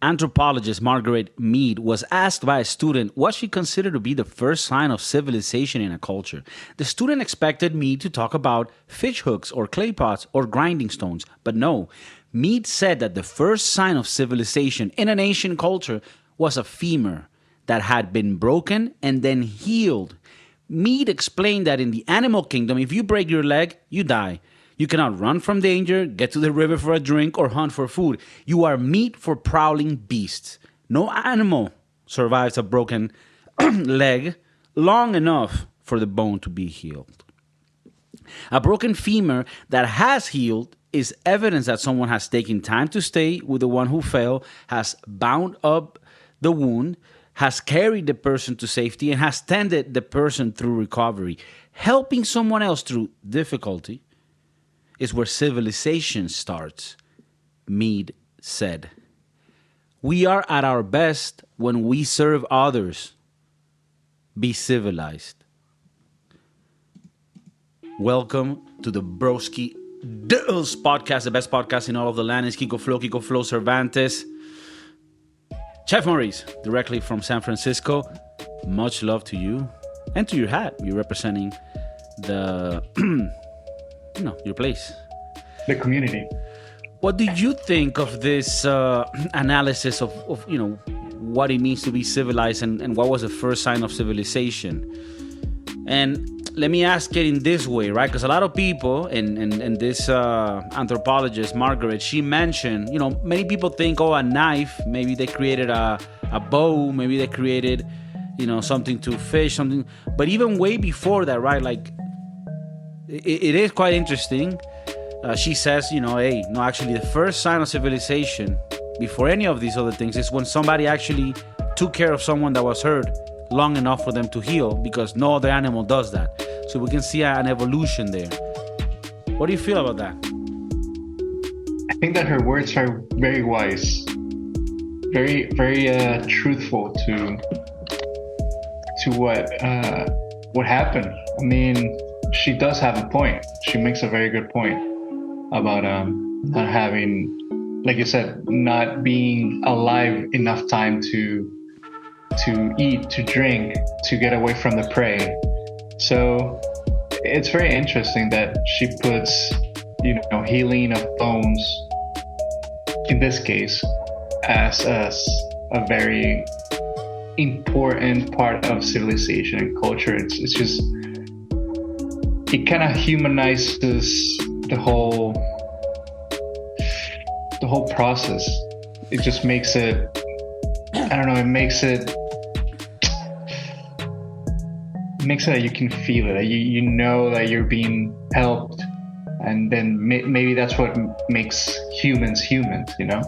Anthropologist Margaret Mead was asked by a student what she considered to be the first sign of civilization in a culture. The student expected Mead to talk about fish hooks or clay pots or grinding stones, but no. Mead said that the first sign of civilization in an ancient culture was a femur that had been broken and then healed. Mead explained that in the animal kingdom, if you break your leg, you die. You cannot run from danger, get to the river for a drink, or hunt for food. You are meat for prowling beasts. No animal survives a broken leg long enough for the bone to be healed. A broken femur that has healed is evidence that someone has taken time to stay with the one who fell, has bound up the wound, has carried the person to safety, and has tended the person through recovery. Helping someone else through difficulty is where civilization starts, Mead said. We are at our best when we serve others. Be civilized. Welcome to the Broski Dills podcast, the best podcast in all of the land. Is Kiko Flow, Kiko Flow Cervantes. Chef Maurice, directly from San Francisco. Much love to you and to your hat. You're representing the you know your place. The community. What do you think of this uh, analysis of, of you know what it means to be civilized and, and what was the first sign of civilization? And let me ask it in this way right? Because a lot of people and, and, and this uh, anthropologist margaret she mentioned you know many people think oh a knife maybe they created a, a bow maybe they created you know something to fish something. But even way before that right like it, it is quite interesting. Uh, she says, you know, hey, no, actually, the first sign of civilization before any of these other things is when somebody actually took care of someone that was hurt long enough for them to heal because no other animal does that. So we can see an evolution there. What do you feel about that? I think that her words are very wise, very, very uh, truthful to to what uh, what happened. I mean, she does have a point. She makes a very good point about um, not having, like you said, not being alive enough time to to eat, to drink, to get away from the prey. So it's very interesting that she puts, you know, healing of bones in this case as, as a very important part of civilization and culture. It's, it's just it kind of humanizes the whole the whole process. It just makes it I don't know, it makes it makes it that you can feel it. You you know that you're being helped and then may, maybe that's what makes humans humans, you know?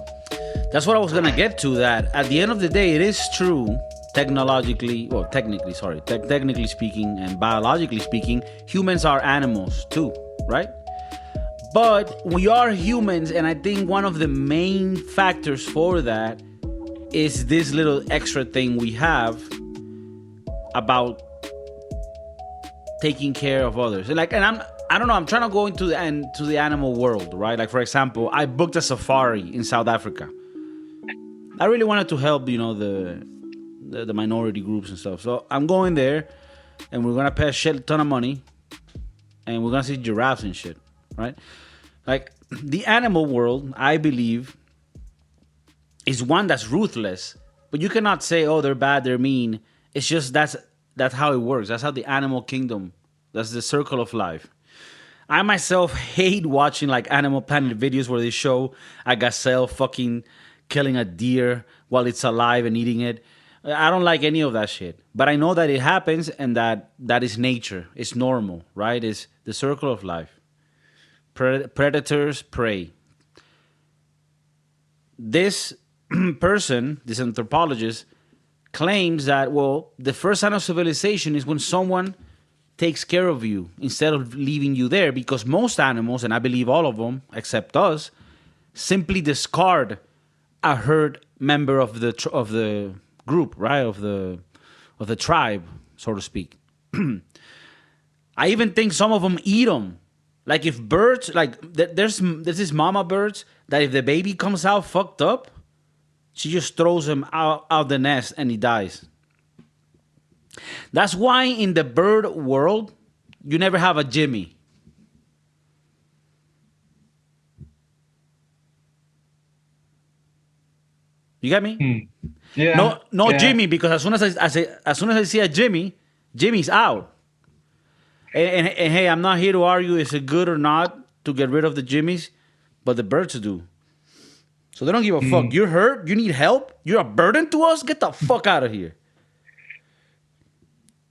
That's what I was to get to that at the end of the day it is true technologically well technically sorry te- technically speaking and biologically speaking humans are animals too right? But we are humans and i think one of the main factors for that is this little extra thing we have about taking care of others. And like and i'm i don't know i'm trying to go into the and to the animal world right? Like for example i booked a safari in south africa. I really wanted to help you know the the, minority groups and stuff. So I'm going there, and we're gonna pay a shit ton of money, and we're gonna see giraffes and shit, right? Like the animal world, I believe, is one that's ruthless. But you cannot say, "Oh, they're bad, they're mean." It's just that's that's how it works. That's how the animal kingdom. That's the circle of life. I myself hate watching like Animal Planet videos where they show a gazelle fucking killing a deer while it's alive and eating it. I don't like any of that shit. But I know that it happens and that that is nature. It's normal, right? It's the circle of life. predators prey. This person, this anthropologist, claims that, well, the first sign of civilization is when someone takes care of you instead of leaving you there because most animals, and I believe all of them, except us, simply discard a herd member of the of the group, right? Of the of the tribe, so to speak. I even think some of them eat them. Like if birds, like there's there's this mama birds that if the baby comes out fucked up, She just throws him out, out the nest and he dies. That's why in the bird world, you never have a Jimmy. You get me? Hmm. Yeah. No, no yeah. Jimmy, because as soon as I, as, as soon as I see a Jimmy, Jimmy's out. And, and, and hey, I'm not here to argue is it good or not to get rid of the Jimmys, but the birds do. So they don't give a Hmm. fuck. You're hurt. You need help. You're a burden to us. Get the fuck out of here.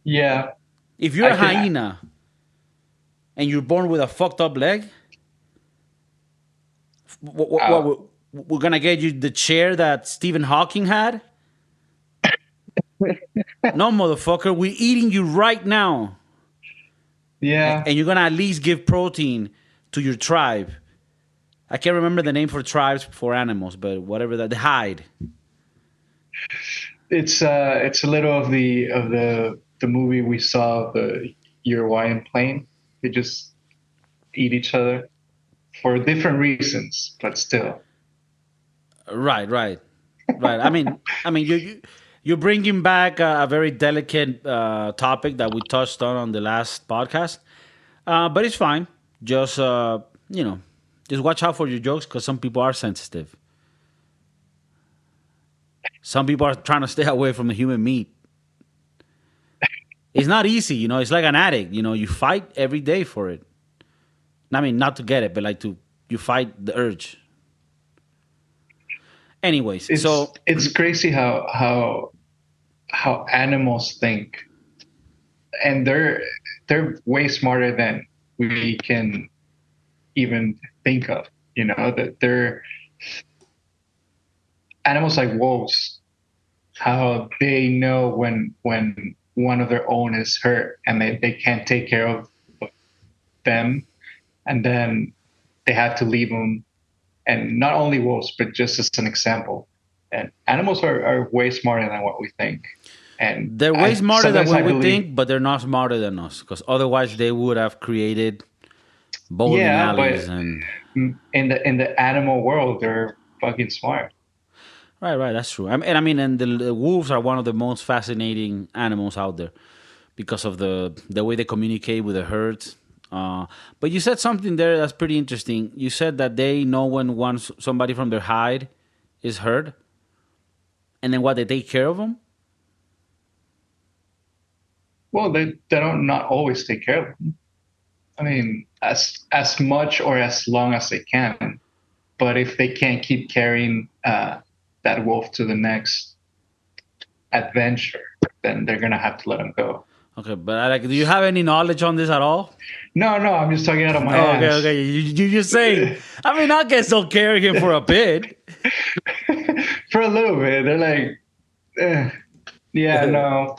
Yeah. If you're I a hyena and you're born with a fucked up leg, what, what, what, we're gonna get you the chair that Stephen Hawking had? No, motherfucker. We're eating you right now, Yeah. and you're gonna at least give protein to your tribe. I can't remember the name for tribes for animals, but whatever that the hide. It's uh it's a little of the of the the movie we saw the Uruguayan plane. They just eat each other for different reasons, but still. Right, right, right. I mean, I mean, you, you you're bringing back a, a very delicate uh, topic that we touched on on the last podcast, uh, but it's fine. Just uh, you know, just watch out for your jokes because some people are sensitive. Some people are trying to stay away from the human meat. It's not easy, you know. It's like an addict, you know. You fight every day for it. I mean, not to get it, but like to you fight the urge. Anyways, It's so it's crazy how how how animals think. And they're they're way smarter than we can even think of. You know, that they're animals like wolves, how they know when when one of their own is hurt and they, they can't take care of them and then they have to leave them and not only wolves but just as an example and animals are, are way smarter than what we think and they're way I- smarter than we believe- think, but they're not smarter than us because otherwise they would have created bowling Yeah, alleys and in the in the animal world they're fucking smart right, right. That's true. I mean, and I mean, and the, the wolves are one of the most fascinating animals out there because of the the way they communicate with the herds. Uh, but you said something there that's pretty interesting. You said that they know when one somebody from their hide is hurt, and then what they take care of them. Well they, they don't not always take care of them i mean as as much or as long as they can but if they can't keep carrying uh, that wolf to the next adventure then they're gonna have to let him go Okay, but like, do you have any knowledge on this at all? no no i'm just talking out of my Oh, ass okay, okay. You, you just saying. I mean, I guess they'll carry him for a bit. for a little bit they're like eh, yeah no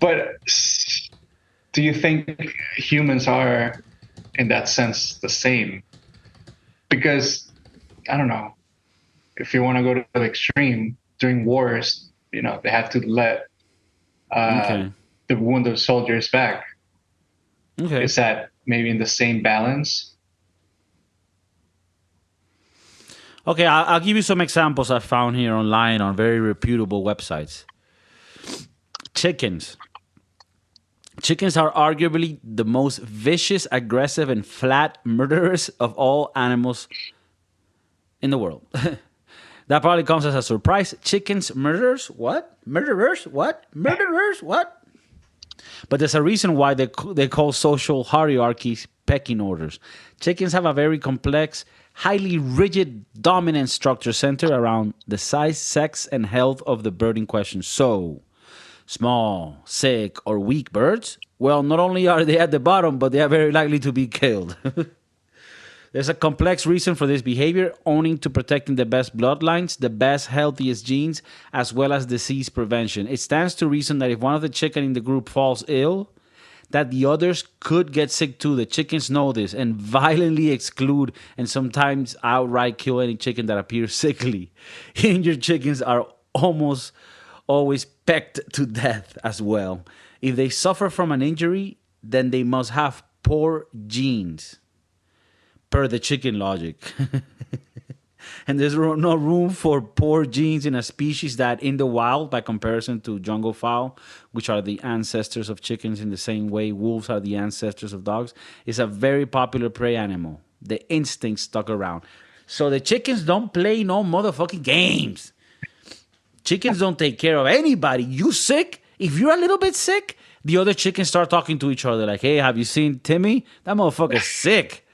but do you think humans are in that sense the same because i don't know if you want to go to the extreme during wars you know they have to let uh, Okay. the wounded soldiers back Okay. is that maybe in the same balance Okay, I'll, I'll give you some examples I found here online on very reputable websites. Chickens. Chickens are arguably the most vicious, aggressive, and flat murderers of all animals in the world. that probably comes as a surprise. Chickens, murderers? What? Murderers? What? Murderers? What? But there's a reason why they, they call social hierarchies pecking orders. Chickens have a very complex, highly rigid, dominant structure centered around the size, sex, and health of the bird in question. So, small, sick, or weak birds, well, not only are they at the bottom, but they are very likely to be killed. There's a complex reason for this behavior, owing to protecting the best bloodlines, the best, healthiest genes, as well as disease prevention. It stands to reason that if one of the chicken in the group falls ill, that the others could get sick too. The chickens know this and violently exclude and sometimes outright kill any chicken that appears sickly. Injured chickens are almost always pecked to death as well. If they suffer from an injury, then they must have poor genes per the chicken logic. and there's no room for poor genes in a species that in the wild by comparison to jungle fowl which are the ancestors of chickens in the same way wolves are the ancestors of dogs is a very popular prey animal the instinct stuck around so the chickens don't play no motherfucking games chickens don't take care of anybody you sick if you're a little bit sick the other chickens start talking to each other like hey have you seen timmy that motherfucker's sick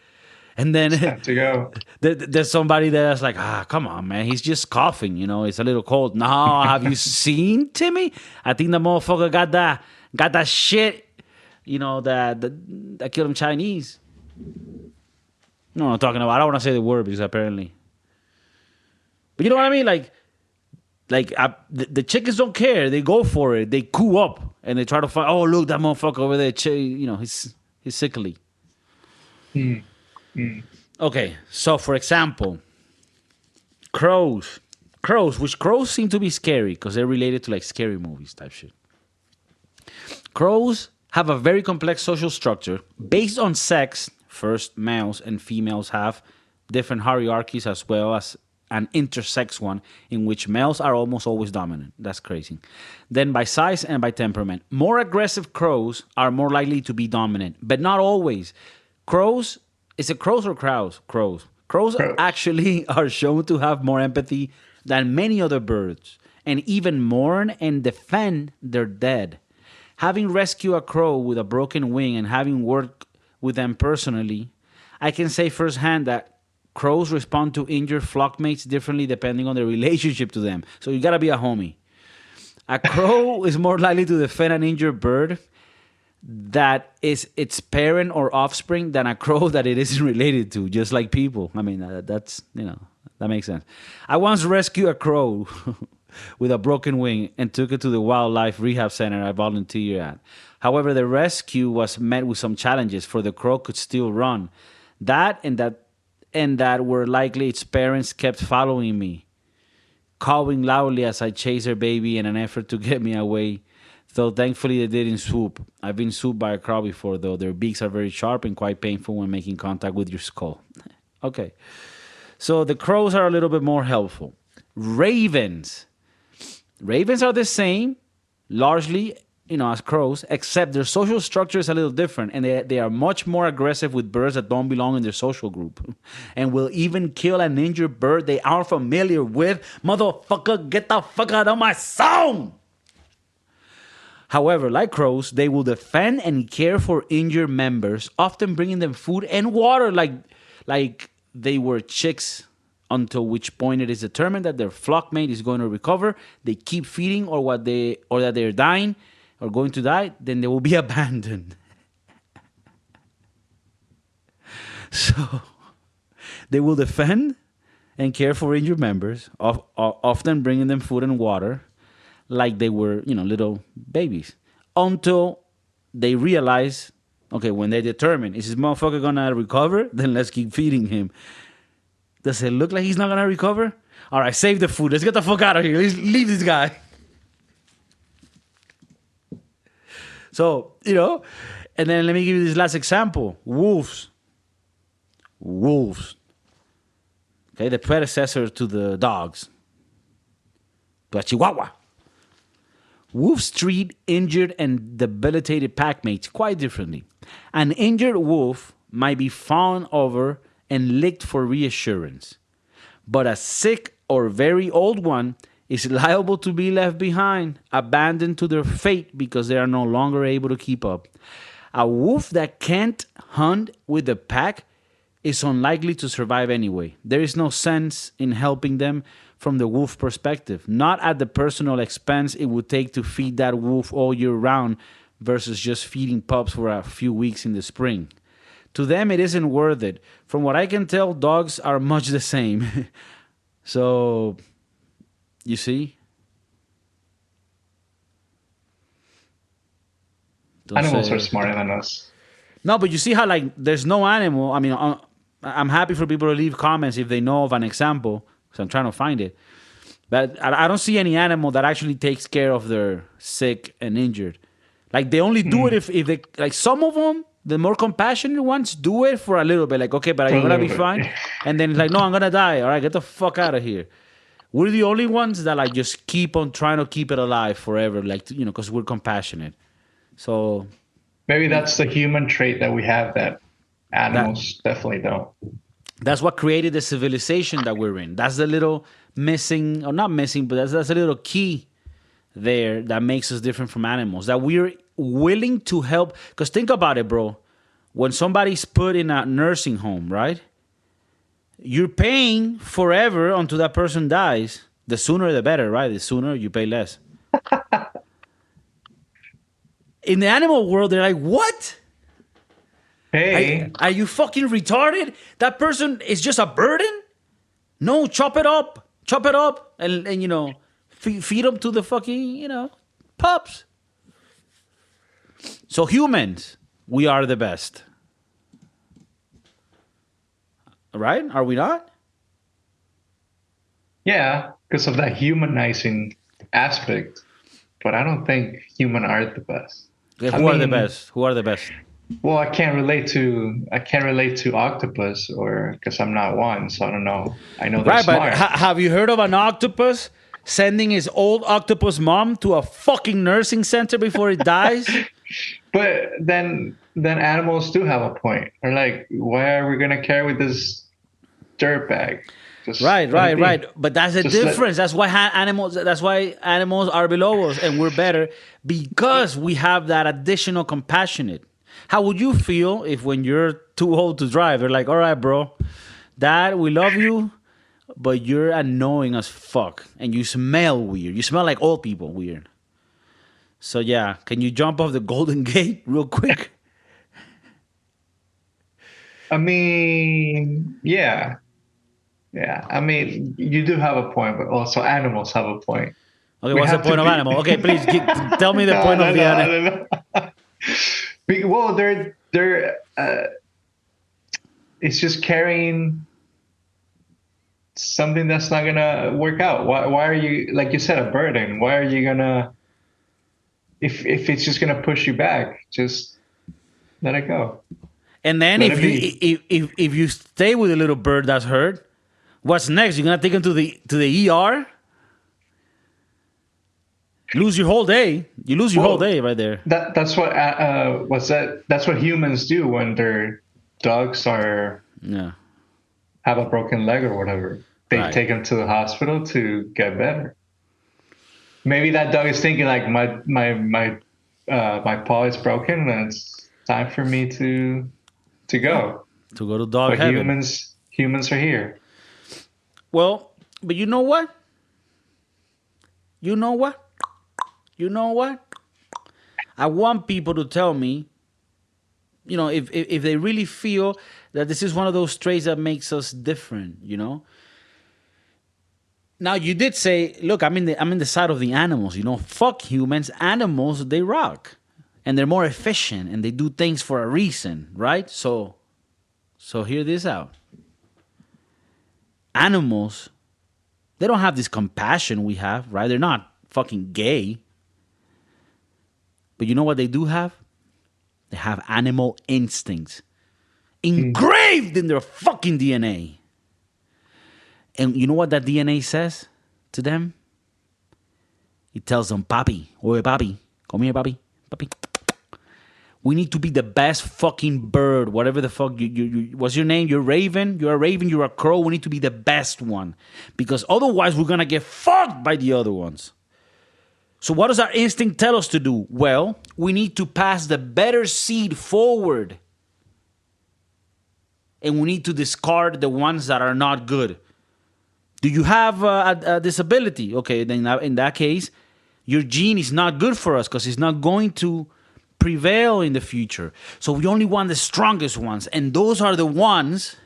and then there's somebody that's like, ah, come on, man. He's just coughing, you know. It's a little cold. No, have you seen Timmy? I think the motherfucker got that got that shit, you know, that that, that killed him Chinese. No, I'm talking about. I don't want to say the word because apparently. But you know what I mean? Like, like I, the, the, chickens don't care. They go for it. They coo up and they try to find. Oh, look, that motherfucker over there. You know, he's he's sickly. Hmm. Mm. Okay, so for example, crows. Crows, which crows seem to be scary because they're related to like scary movies type shit. Crows have a very complex social structure based on sex. First, males and females have different hierarchies as well as an intersex one in which males are almost always dominant. That's crazy. Then by size and by temperament. More aggressive crows are more likely to be dominant, but not always. Crows is it crows or crows? Crows. Crows crows. actually are shown to have more empathy than many other birds and even mourn and defend their dead. Having rescued a crow with a broken wing and having worked with them personally, I can say firsthand that crows respond to injured flockmates differently depending on their relationship to them. So you gotta be a homie. A crow is more likely to defend an injured bird that is its parent or offspring than a crow that it isn't related to, just like people. I mean, uh, that's, you know, that makes sense. I once rescued a crow with a broken wing and took it to the wildlife rehab center I volunteered at. However, the rescue was met with some challenges, for the crow could still run. That and that and that were likely its parents kept following me, cawing loudly as I chased their baby in an effort to get me away Though thankfully they didn't swoop. I've been swooped by a crow before, though. Their beaks are very sharp and quite painful when making contact with your skull. okay. So the crows are a little bit more helpful. Ravens. Ravens are the same, largely, you know, as crows, except their social structure is a little different, and they, they are much more aggressive with birds that don't belong in their social group, and will even kill an injured bird they aren't familiar with. Motherfucker, get the fuck out of my zone! However, like crows, they will defend and care for injured members, often bringing them food and water like like they were chicks until which point it is determined that their flock mate is going to recover. They keep feeding or what they or that they're dying or going to die, then they will be abandoned. so they will defend and care for injured members, often bringing them food and water like they were, you know, little babies until they realize, okay, when they determine, is this motherfucker gonna recover? Then let's keep feeding him. Does it look like he's not gonna recover? All right, save the food. Let's get the fuck out of here. Let's leave this guy. So, you know, and then let me give you this last example wolves. Wolves. Okay, the predecessor to the dogs. A chihuahua. Wolves treat injured and debilitated packmates quite differently. An injured wolf might be fawned over and licked for reassurance, but a sick or very old one is liable to be left behind, abandoned to their fate because they are no longer able to keep up. A wolf that can't hunt with the pack is unlikely to survive anyway. There is no sense in helping them from the wolf perspective, not at the personal expense it would take to feed that wolf all year round versus just feeding pups for a few weeks in the spring. To them, it isn't worth it. From what I can tell, dogs are much the same. so, you see? Don't Animals say, are smarter than us. No, but you see how, like, there's no animal. I mean, uh, I'm happy for people to leave comments if they know of an example because I'm trying to find it. But I don't see any animal that actually takes care of their sick and injured. Like they only do mm. it if, if they like some of them the more compassionate ones do it for a little bit. Like, okay, but are you For a gonna be fine? And then like, no, I'm gonna die. All right, get the fuck out of here. We're the only ones that like just keep on trying to keep it alive forever, like you know, because we're compassionate. So Maybe that's the human trait that we have that animals definitely don't. that's what created the civilization that we're in. That's the little missing, or not missing, but that's that's a little key there that makes us different from animals. That we're willing to help. Because think about it, bro. When somebody's put in a nursing home, right? You're paying forever until that person dies. The sooner the better, right? The sooner you pay less. in the animal world, they're like, what? Hey, Are, are you fucking retarded? That person is just a burden? No, chop it up. Chop it up and, and you know, feed, feed them to the fucking, you know, pups. So humans, we are the best. Right? Are we not? yeah, because of that humanizing aspect. But I don't think human are the best. I who are the best? Who are the best? Well, I can't relate to I can't relate to octopus or because I'm not one, so I don't know. I know they're Right, smart. but ha- have you heard of an octopus sending his old octopus mom to a fucking nursing center before it dies? But then then animals do have a point. They're like, why are we gonna carry with this dirt bag? Just Right, right, right. But that's the Just let- difference. that's why animals. That's why animals are below us, and we're better because we have that additional compassionate. How would you feel if, when you're too old to drive, they're like, "All right, bro, Dad, we love you, but you're annoying as fuck, and you smell weird. You smell like old people weird." So yeah, can you jump off the Golden Gate real quick? I mean, yeah. Yeah. I mean, you do have a point, but also animals have a point. Okay, We what's the point of be- animal? Okay, please tell me the No, point no, of the animal. no, no. Be- well, they're they're uh, it's just carrying something that's not gonna work out. Why why are you like you said a burden? Why are you gonna if if it's just gonna push you back, just let it go. And then Let if you be. if, if if you stay with a little bird that's hurt, what's next? You're gonna take him to the to the ER. Lose your whole day. You lose your whole day right there. That that's what uh, uh what's that? That's what humans do when their dogs are Yeah. have a broken leg or whatever. They Right. take them to the hospital to get better. Maybe that dog is thinking like my my my uh, my paw is broken and it's time for me to to go. To go to dog But heaven. humans humans are here. Well, but you know what? You know what? You know what? I want people to tell me, you know, if, if if they really feel that this is one of those traits that makes us different, you know. Now you did say, look, I'm in the I'm in the side of the animals, you know. Fuck humans, animals they rock, and they're more efficient and they do things for a reason, right? So, so hear this out animals they don't have this compassion we have right? They're not fucking gay. But you know what they do have? They have animal instincts hmm. engraved in their fucking dna and you know what that dna says to them? It tells them papi oye papi come here papi papi we need to be the best fucking bird, whatever the fuck you, you, you what's your name? You're Raven, you're a Raven, you're a crow. We need to be the best one. Because otherwise we're gonna get fucked by the other ones. So what does our instinct tell us to do? Well, we need to pass the better seed forward. And we need to discard the ones that are not good. Do you have a, a, a disability? Okay, then in that case, your gene is not good for us because it's not going to prevail in the future. So we only want the strongest ones, and those are the ones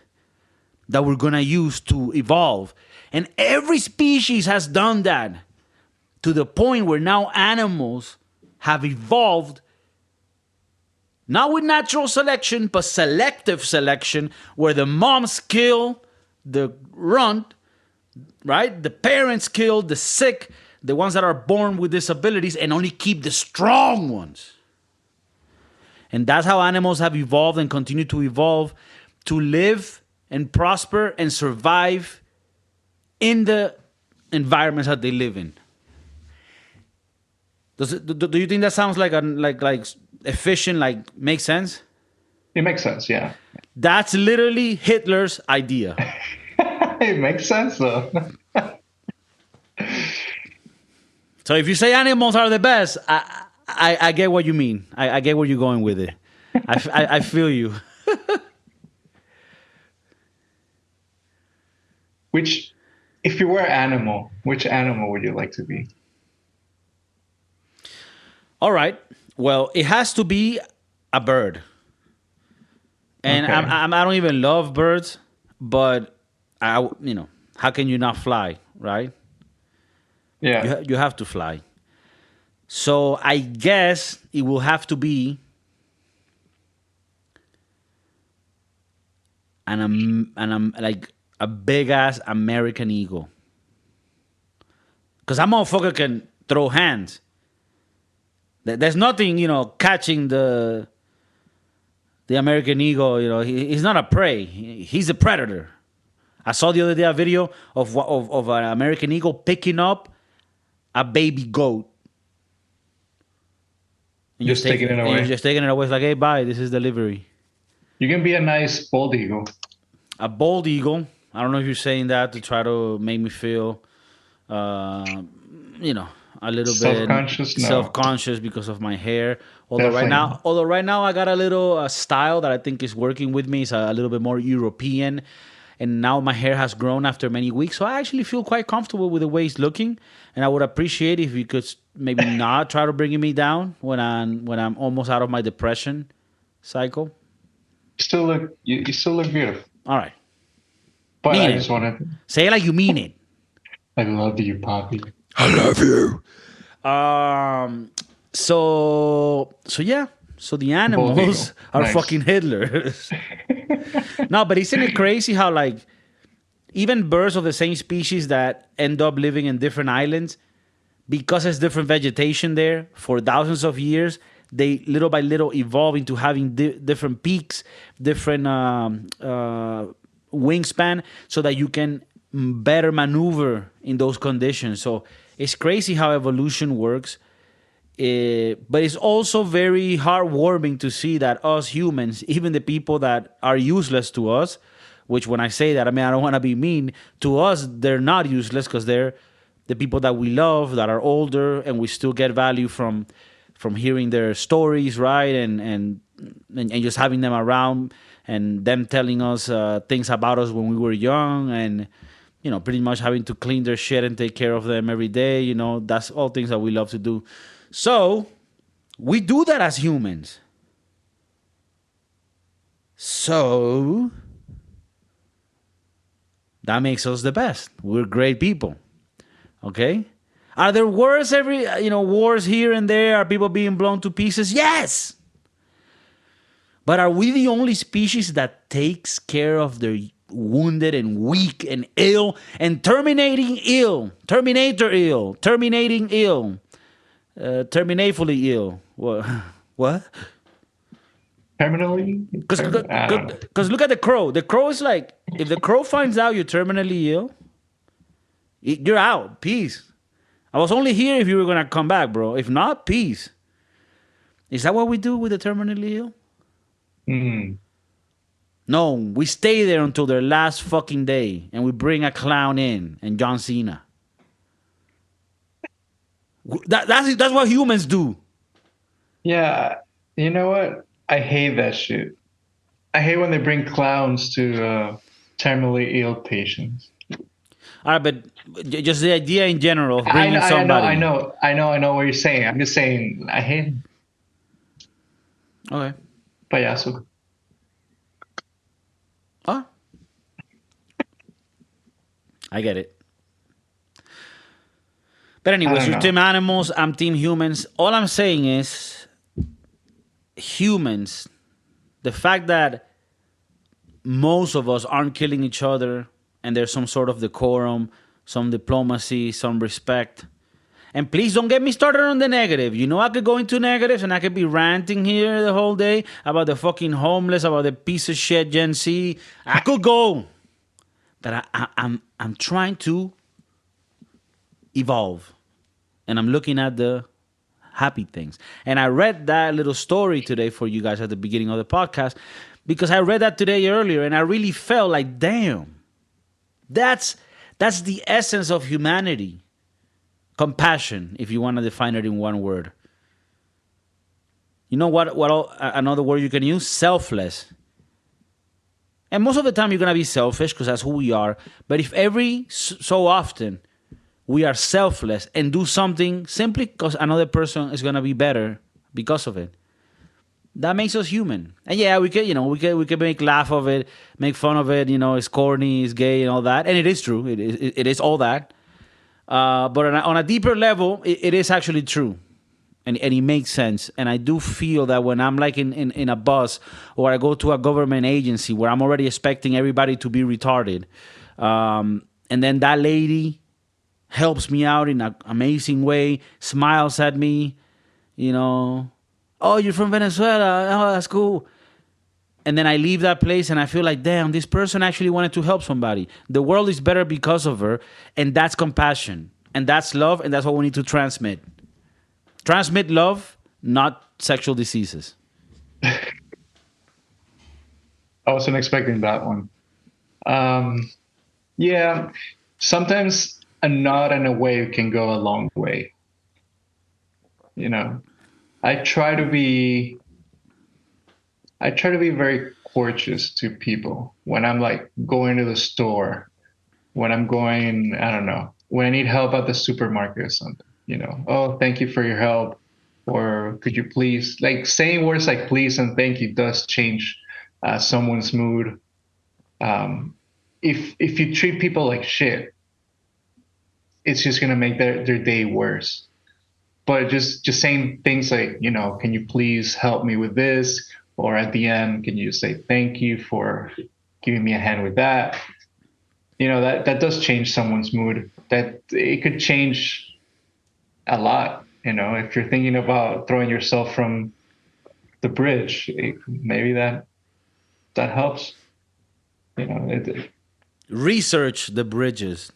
that we're gonna use to evolve. And every species has done that to the point where now animals have evolved not with natural selection, but selective selection, where the moms kill the runt, right? The parents kill the sick, the ones that are born with disabilities, and only keep the strong ones. And that's how animals have evolved and continue to evolve to live and prosper and survive in the environments that they live in. Does it, do, do you think that sounds like a like like efficient like makes sense? It makes sense, yeah. That's literally Hitler's idea. it makes sense though. so if you say animals are the best, I I, I get what you mean. I, I get where you're going with it. I I feel you. which, if you were an animal, which animal would you like to be? All right. Well, it has to be a bird. And Okay. I'm, I'm, I don't even love birds, but I, you know, how can you not fly, right? Yeah. You, ha- you have to fly. So I guess it will have to be an, um, an um, like a big ass American eagle. Cause that motherfucker can throw hands. There's nothing, you know, catching the the American eagle. You know, he, he's not a prey. He- he's a predator. I saw the other day a video of of, of an American eagle picking up a baby goat. And Just taking it away. You're just taking it away. It's like, hey, bye. This is delivery. You can be a nice bald eagle. A bald eagle. I don't know if you're saying that to try to make me feel, uh, you know, a little Self-conscious? bit No. self-conscious because of my hair. Although Definitely right now, although right now I got a little uh, style that I think is working with me. It's a, a little bit more European, and now my hair has grown after many weeks, so I actually feel quite comfortable with the way it's looking. And I would appreciate if you could maybe not try to bring me down when I'm when I'm almost out of my depression cycle. You still look you, you still look beautiful. All right, But Mean I it. just wanted say it like you mean it. I love you, Poppy. I love you. Um. So so yeah. So the animals are Nice. fucking Hitlers. no, but isn't it crazy how like even birds of the same species that end up living in different islands because it's different vegetation there for thousands of years they little by little evolve into having di- different peaks different um, uh, wingspan so that you can better maneuver in those conditions so it's crazy how evolution works Eh, but it's also very heartwarming to see that us humans, even the people that are useless to us, which when I say that, I mean, I don't want to be mean, to us, they're not useless because they're the people that we love that are older and we still get value from from hearing their stories, right? And and and, and just having them around and them telling us uh, things about us when we were young and you know, pretty much having to clean their shit and take care of them every day. You know, that's all things that we love to do. So we do that as humans. So that makes us the best. We're great people. Okay? Are there wars every uh, you know, wars here and there? Are people being blown to pieces? Yes. But are we the only species that takes care of their wounded and weak and ill and terminating ill, terminator ill, terminating ill, uh, terminatefully ill? What? What? Terminally? Because I don't know. because look at the crow. The crow is like if the crow finds out you're terminally ill, you're out. Peace. I was only here if you were gonna come back, bro. If not, peace. Is that what we do with the terminally ill? Mm. No, we stay there until their last fucking day, and we bring a clown in and John Cena. That, that's that's what humans do. Yeah, you know what? I hate that shit. I hate when they bring clowns to uh, terminally ill patients. All right, but just the idea in general of I bringing know, I know, somebody. I know, I know, I know what you're saying. I'm just saying, I hate Okay. payaso. Oh. I get it. But anyways, you're know. team animals, I'm team humans. All I'm saying is humans, the fact that most of us aren't killing each other and there's some sort of decorum, some diplomacy, some respect. And please don't get me started on the negative. You know, I could go into negatives and I could be ranting here the whole day about the fucking homeless, about the piece of shit Gen Z. I could go. But I, I, I'm I'm trying to evolve. And I'm looking at the happy things. And I read that little story today for you guys at the beginning of the podcast because I read that today earlier and I really felt like, damn, that's that's the essence of humanity. Compassion if you want to define it in one word. You know what what another word you can use? Selfless. And most of the time you're to be selfish because that's who we are. But if every so often we are selfless and do something simply because another person is going to be better because of it. That makes us human. And yeah we could you know we could we could make laugh of it make fun of it you know it's corny it's gay and all that. And it is true. It, it, it is all that. Uh, but on a, on a, deeper level, it, it is actually true. And, and it makes sense. And I do feel that when I'm like in, in, in a bus or I go to a government agency where I'm already expecting everybody to be retarded, um, and then that lady helps me out in an amazing way, smiles at me, you know, oh, you're from Venezuela. Oh, that's cool. And then I leave that place and I feel like, damn, this person actually wanted to help somebody. The world is better because of her. And that's compassion. And that's love. And that's what we need to transmit. Transmit love, not sexual diseases. I wasn't expecting that one. Um, yeah, sometimes a nod and a wave can go a long way. You know, I try to be I try to be very courteous to people when I'm like going to the store, when I'm going, I don't know, when I need help at the supermarket or something, you know, oh, thank you for your help. Or could you please, like saying words like please and thank you does change uh, someone's mood. Um, if if you treat people like shit, it's just gonna make their, their day worse. But just just saying things like, you know, can you please help me with this? Or at the end, can you say thank you for giving me a hand with that? You know, that, that does change someone's mood. That it could change a lot. You know, if you're thinking about throwing yourself from the bridge, it, maybe that that helps. You know, it, research the bridges.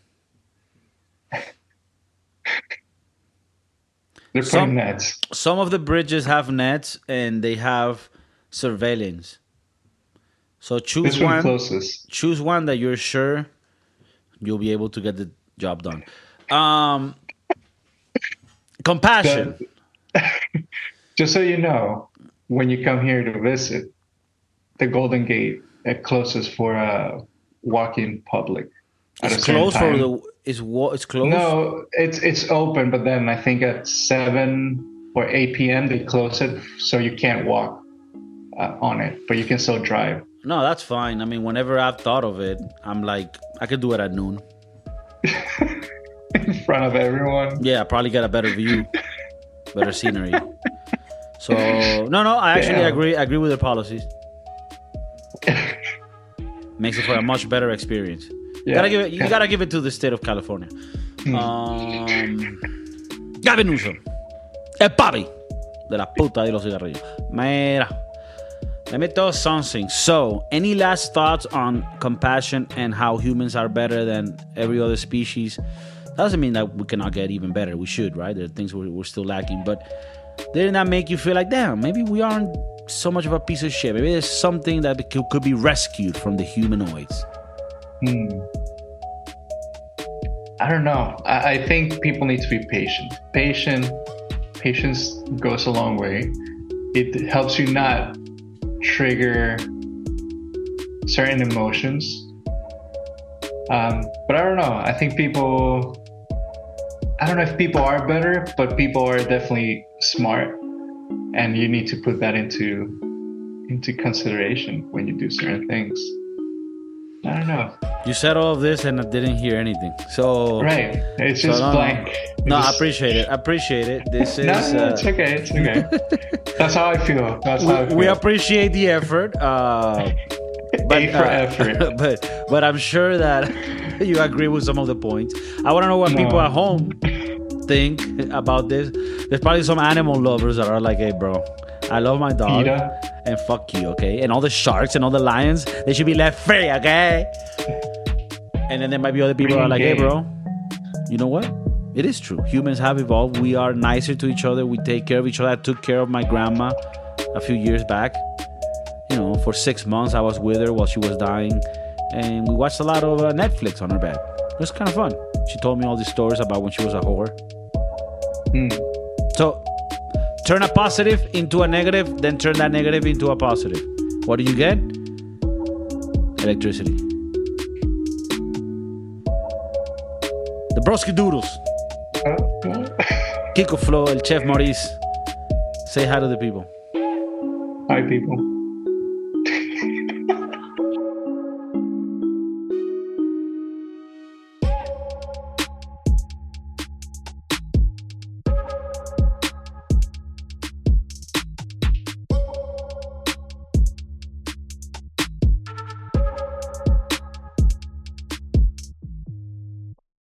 They're putting some, nets. Some of the bridges have nets, and they have surveillance. So choose one. Closest. Choose one that you're sure you'll be able to get the job done. Um, compassion. just so you know, when you come here to visit, the Golden Gate it closes for uh, walk-in public. It's closed for the is what it's closed. No, it's it's open, but then I think at seven or eight p.m. they close it, so you can't walk uh, on it, but you can still drive. No, that's fine. I mean, whenever I've thought of it, I'm like, I could do it at noon. In front of everyone. Yeah, I probably get a better view, better scenery. So no, no, I actually Damn. agree. I agree with the policies. Makes it for a much better experience. Yeah. Gotta give it, you gotta give it to the state of California. Hmm. Um, Gavin Newsom, el papi de la puta de los cigarrillos. Mira. Let me tell something. So, any last thoughts on compassion and how humans are better than every other species? That Doesn't mean that we cannot get even better. We should, right? There are things we're, we're still lacking. But didn't that make you feel like, damn, maybe we aren't so much of a piece of shit? Maybe there's something that could be rescued from the humanoids. Hmm. I don't know. I, I think people need to be patient. Patient, patience goes a long way. It helps you not trigger certain emotions. Um, but I don't know. I think people, I don't know if people are better, but people are definitely smart, and you need to put that into into consideration when you do certain things. I don't know. You said all of this and I didn't hear anything. So right, it's just so blank. No. I appreciate it. I appreciate it. This is. no, no, it's uh, okay. It's okay. That's how I feel. That's how we, I feel. We appreciate the effort. Uh, but, A for uh, effort. but but I'm sure that you agree with some of the points. I want to know what no. people at home think about this. There's probably some animal lovers that are like, "Hey, bro, I love my dog, PETA. and fuck you, okay?" And all the sharks and all the lions, they should be left free, okay? And then there might be other people are like, "Hey, bro, you know what? It is true. Humans have evolved. We are nicer to each other. We take care of each other. I took care of my grandma a few years back. You know, for six months I was with her while she was dying, and we watched a lot of uh, Netflix on her bed. It was kind of fun. She told me all these stories about when she was a whore. Hmm. So, turn a positive into a negative, then turn that negative into a positive. What do you get? Electricity. The Broski Doodles. Kiko Flo, el Chef Maurice. Say hi to the people. Hi, people.